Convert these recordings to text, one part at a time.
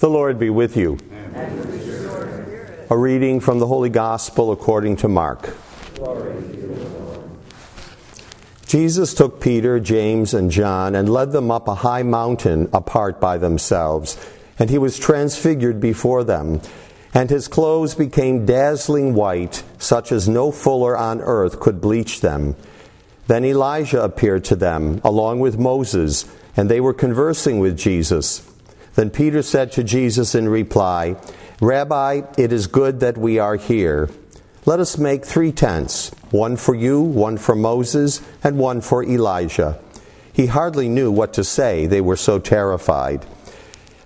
The Lord be with you. A reading from the Holy Gospel according to Mark. Jesus took Peter, James, and John and led them up a high mountain apart by themselves, and he was transfigured before them. And his clothes became dazzling white, such as no fuller on earth could bleach them. Then Elijah appeared to them, along with Moses, and they were conversing with Jesus. Then Peter said to Jesus in reply, Rabbi, it is good that we are here. Let us make three tents one for you, one for Moses, and one for Elijah. He hardly knew what to say, they were so terrified.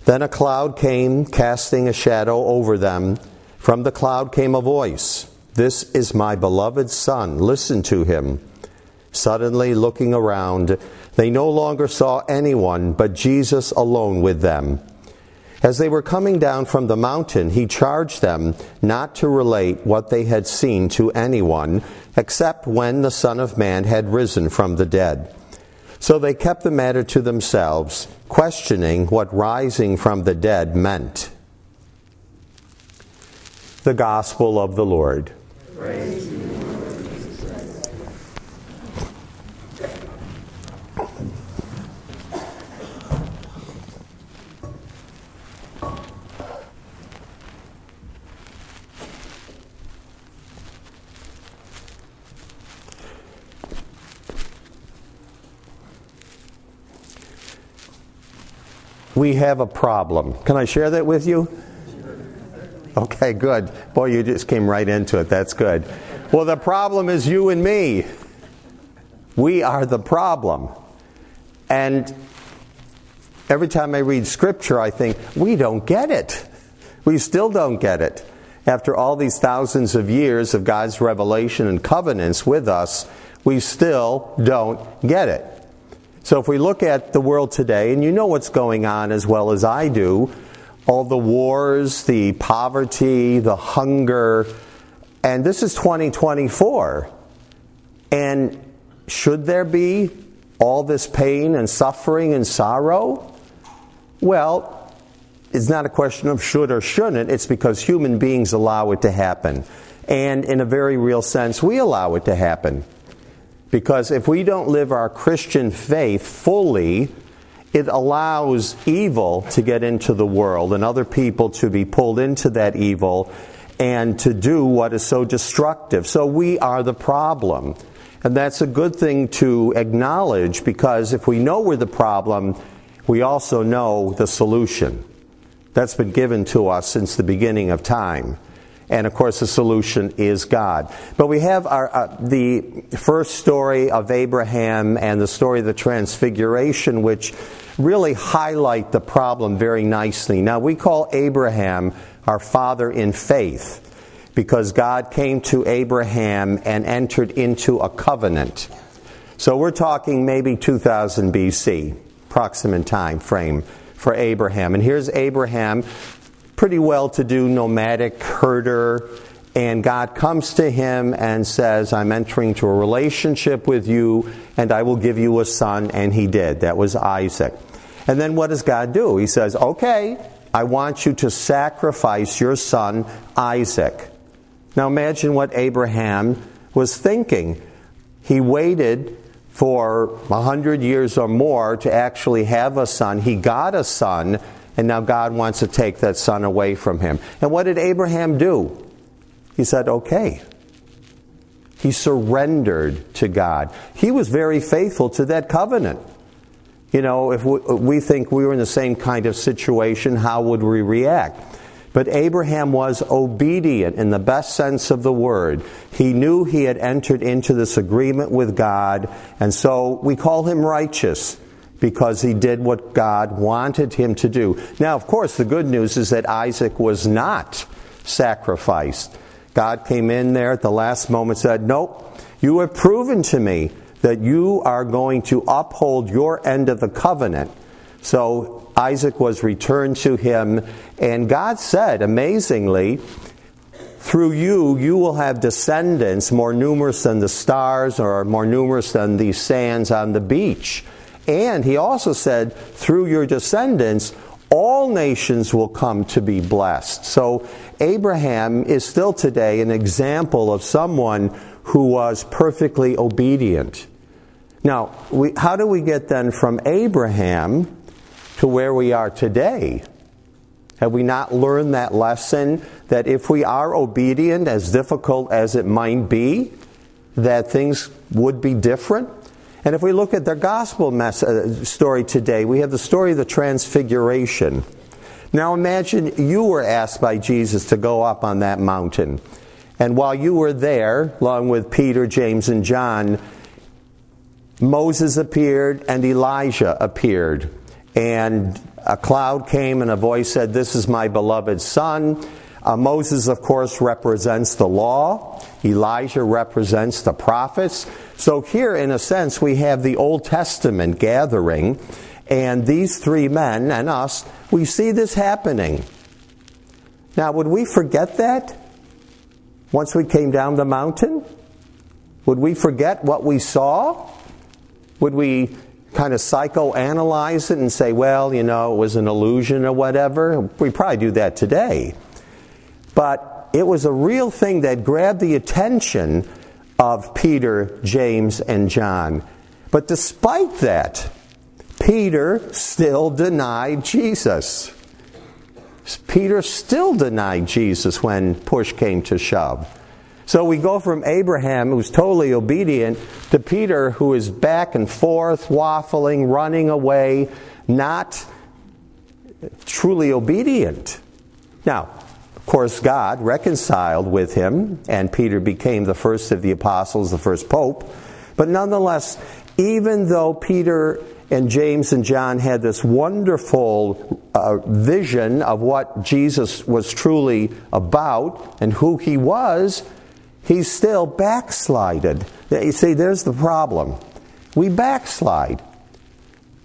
Then a cloud came, casting a shadow over them. From the cloud came a voice This is my beloved Son, listen to him. Suddenly, looking around, they no longer saw anyone but Jesus alone with them. As they were coming down from the mountain, he charged them not to relate what they had seen to anyone, except when the Son of Man had risen from the dead. So they kept the matter to themselves, questioning what rising from the dead meant. The Gospel of the Lord. Praise we have a problem. Can I share that with you? Okay, good. Boy, you just came right into it. That's good. Well, the problem is you and me. We are the problem. And every time I read scripture, I think, we don't get it. We still don't get it. After all these thousands of years of God's revelation and covenants with us, we still don't get it. So if we look at the world today, and you know what's going on as well as I do, all the wars, the poverty, the hunger, and this is 2024. And should there be all this pain and suffering and sorrow? Well, it's not a question of should or shouldn't, it's because human beings allow it to happen. And in a very real sense, we allow it to happen. Because if we don't live our Christian faith fully, it allows evil to get into the world and other people to be pulled into that evil and to do what is so destructive. So we are the problem. And that's a good thing to acknowledge because if we know we're the problem, we also know the solution. That's been given to us since the beginning of time. And of course, the solution is God. But we have our, uh, the first story of Abraham and the story of the Transfiguration, which really highlight the problem very nicely. Now, we call Abraham our father in faith because God came to Abraham and entered into a covenant. So we're talking maybe 2000 BC, approximate time frame for Abraham. And here's Abraham pretty well to do nomadic herder. And God comes to him and says, I'm entering into a relationship with you, and I will give you a son. And he did. That was Isaac. And then what does God do? He says, Okay, I want you to sacrifice your son, Isaac. Now imagine what Abraham was thinking. He waited for a hundred years or more to actually have a son. He got a son and now God wants to take that son away from him. And what did Abraham do? He said, okay. He surrendered to God. He was very faithful to that covenant. You know, if we, think we were in the same kind of situation, how would we react? But Abraham was obedient in the best sense of the word. He knew he had entered into this agreement with God, and so we call him righteous because he did what God wanted him to do. Now, of course, the good news is that Isaac was not sacrificed. God came in there at the last moment said, Nope, you have proven to me that you are going to uphold your end of the covenant. So Isaac was returned to him, and God said, amazingly, through you, you will have descendants more numerous than the stars or more numerous than the sands on the beach. And he also said, through your descendants, all nations will come to be blessed. So Abraham is still today an example of someone who was perfectly obedient. Now, we, how do we get then from Abraham to where we are today? Have we not learned that lesson that if we are obedient, as difficult as it might be, that things would be different? And if we look at the gospel mess- uh, story today, we have the story of the transfiguration. Now imagine you were asked by Jesus to go up on that mountain. And while you were there, along with Peter, James, and John, Moses appeared and Elijah appeared. And a cloud came and a voice said, This is my beloved son. Uh, Moses, of course, represents the law. Elijah represents the prophets. So here, in a sense, we have the Old Testament gathering, and these three men and us, we see this happening. Now, would we forget that once we came down the mountain? Would we forget what we saw? Would we kind of psychoanalyze it and say, well, you know, it was an illusion or whatever? We probably do that today. But it was a real thing that grabbed the attention of Peter, James, and John. But despite that, Peter still denied Jesus. Peter still denied Jesus when push came to shove. So we go from Abraham, who's totally obedient, to Peter, who is back and forth, waffling, running away, not truly obedient. Now, course, God reconciled with him, and Peter became the first of the apostles, the first pope. But nonetheless, even though Peter and James and John had this wonderful uh, vision of what Jesus was truly about and who he was, he's still backslided. You see, there's the problem. We backslide.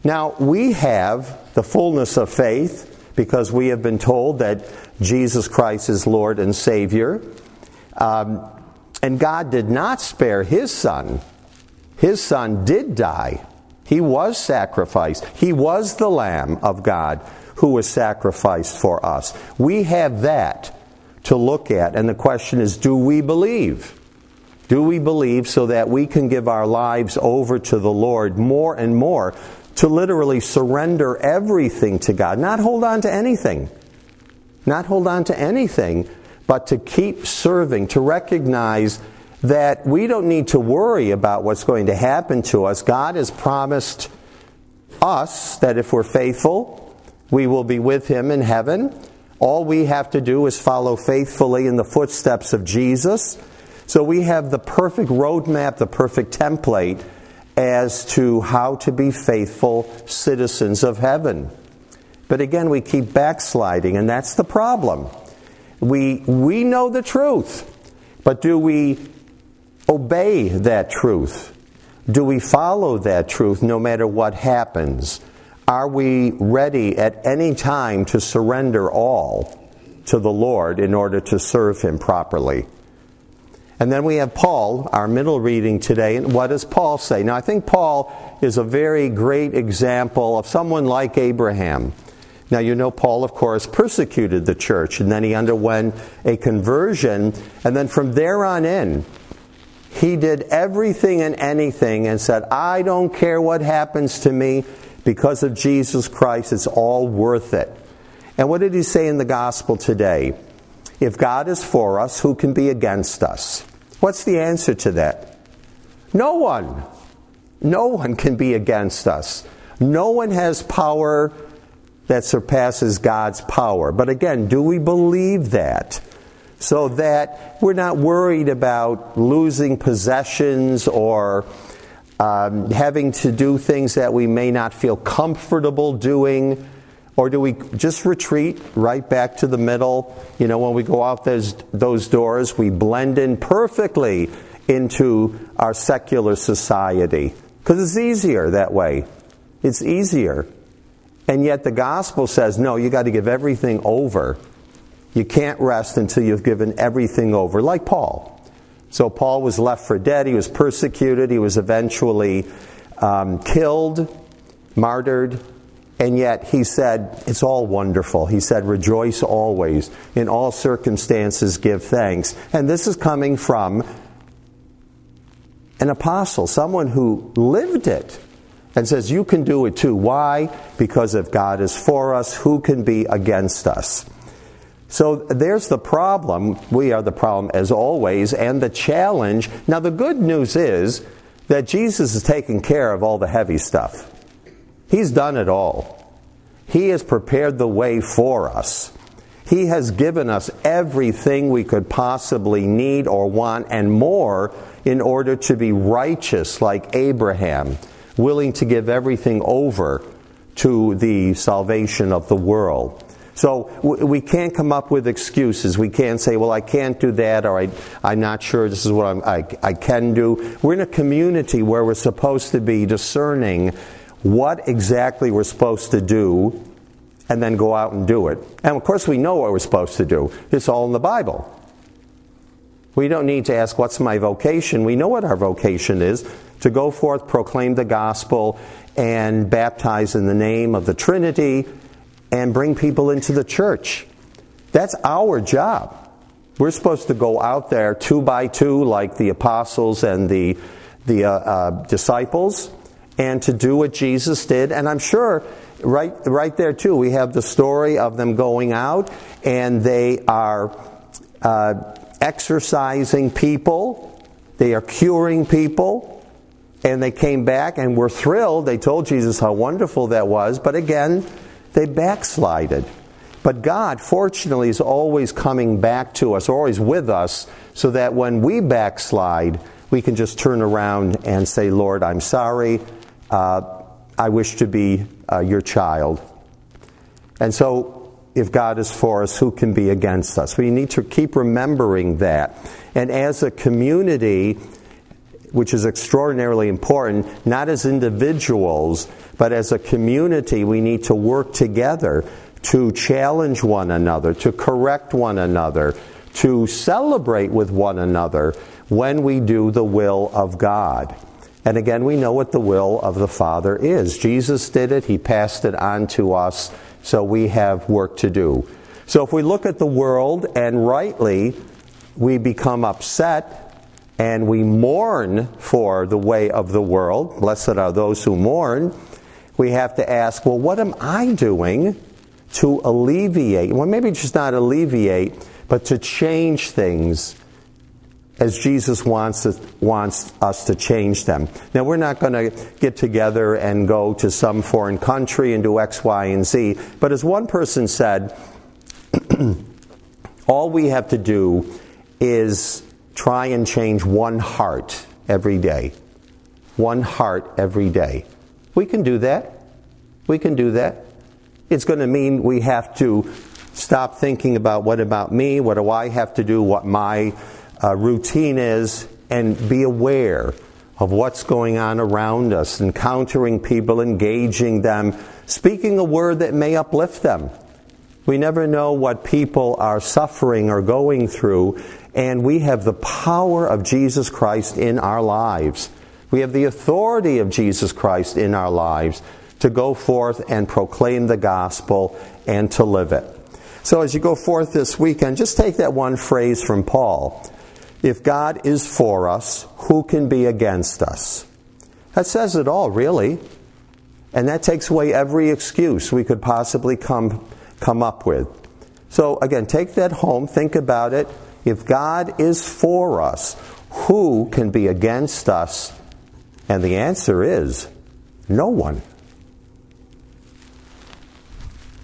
Now, we have the fullness of faith because we have been told that Jesus Christ is Lord and Savior. Um, and God did not spare his son. His son did die. He was sacrificed. He was the Lamb of God who was sacrificed for us. We have that to look at. And the question is do we believe? Do we believe so that we can give our lives over to the Lord more and more to literally surrender everything to God? Not hold on to anything. Not hold on to anything, but to keep serving, to recognize that we don't need to worry about what's going to happen to us. God has promised us that if we're faithful, we will be with Him in heaven. All we have to do is follow faithfully in the footsteps of Jesus. So we have the perfect roadmap, the perfect template as to how to be faithful citizens of heaven. But again, we keep backsliding, and that's the problem. We, we know the truth, but do we obey that truth? Do we follow that truth no matter what happens? Are we ready at any time to surrender all to the Lord in order to serve Him properly? And then we have Paul, our middle reading today. And what does Paul say? Now, I think Paul is a very great example of someone like Abraham. Now, you know, Paul, of course, persecuted the church, and then he underwent a conversion. And then from there on in, he did everything and anything and said, I don't care what happens to me because of Jesus Christ, it's all worth it. And what did he say in the gospel today? If God is for us, who can be against us? What's the answer to that? No one. No one can be against us. No one has power that surpasses God's power. But again, do we believe that? So that we're not worried about losing possessions or um, having to do things that we may not feel comfortable doing? Or do we just retreat right back to the middle? You know, when we go out those, those doors, we blend in perfectly into our secular society. Because it's easier that way. It's easier. And yet the gospel says, no, you got to give everything over. You can't rest until you've given everything over, like Paul. So Paul was left for dead. He was persecuted. He was eventually um, killed, martyred. And yet he said, it's all wonderful. He said, rejoice always. In all circumstances, give thanks. And this is coming from an apostle, someone who lived it and says, You can do it too. Why? Because if God is for us, who can be against us? So there's the problem. We are the problem as always, and the challenge. Now, the good news is that Jesus is taking care of all the heavy stuff. He's done it all. He has prepared the way for us. He has given us everything we could possibly need or want and more in order to be righteous like Abraham willing to give everything over to the salvation of the world. So we can't come up with excuses. We can't say, well, I can't do that, or I, am not sure this is what I'm, I, I can do. We're in a community where we're supposed to be discerning what exactly we're supposed to do and then go out and do it. And of course, we know what we're supposed to do. It's all in the Bible. We don't need to ask, What's my vocation? We know what our vocation is to go forth, proclaim the gospel, and baptize in the name of the Trinity and bring people into the church. That's our job. We're supposed to go out there two by two, like the apostles and the, the uh, uh, disciples, and to do what Jesus did. And I'm sure right, right there, too, we have the story of them going out and they are. Uh, exorcising people, they are curing people. And they came back and were thrilled. They told Jesus how wonderful that was. But again, they backslided. But God, fortunately, is always coming back to us, always with us, so that when we backslide, we can just turn around and say, Lord, I'm sorry. I wish to be uh, your child. And so if God is for us, who can be against us? We need to keep remembering that. And as a community, which is extraordinarily important, not as individuals, but as a community, we need to work together to challenge one another, to correct one another, to celebrate with one another when we do the will of God. And again, we know what the will of the Father is. Jesus did it, He passed it on to us. So we have work to do. So if we look at the world and rightly we become upset and we mourn for the way of the world, blessed are those who mourn, we have to ask, well, what am I doing to alleviate, well, maybe just not alleviate, but to change things as Jesus wants wants us to change them. Now, we're not going to get together and go to some foreign country and do X, Y, and Z, but as one person said, all we have to do is try and change one heart every day. One heart every day. We can do that. We can do that. It's going to mean we have to stop thinking about what about me? What do I have to do? What my uh, routine is and be aware of what's going on around us, encountering people, engaging them, speaking a word that may uplift them. We never know what people are suffering or going through, and we have the power of Jesus Christ in our lives. We have the authority of Jesus Christ in our lives to go forth and proclaim the gospel and to live it. So as you go forth this weekend, just take that one phrase from Paul. If God is for us, who can be against us? That says it all, really. And that takes away every excuse we could possibly come, come up with. So, again, take that home, think about it. If God is for us, who can be against us? And the answer is no one.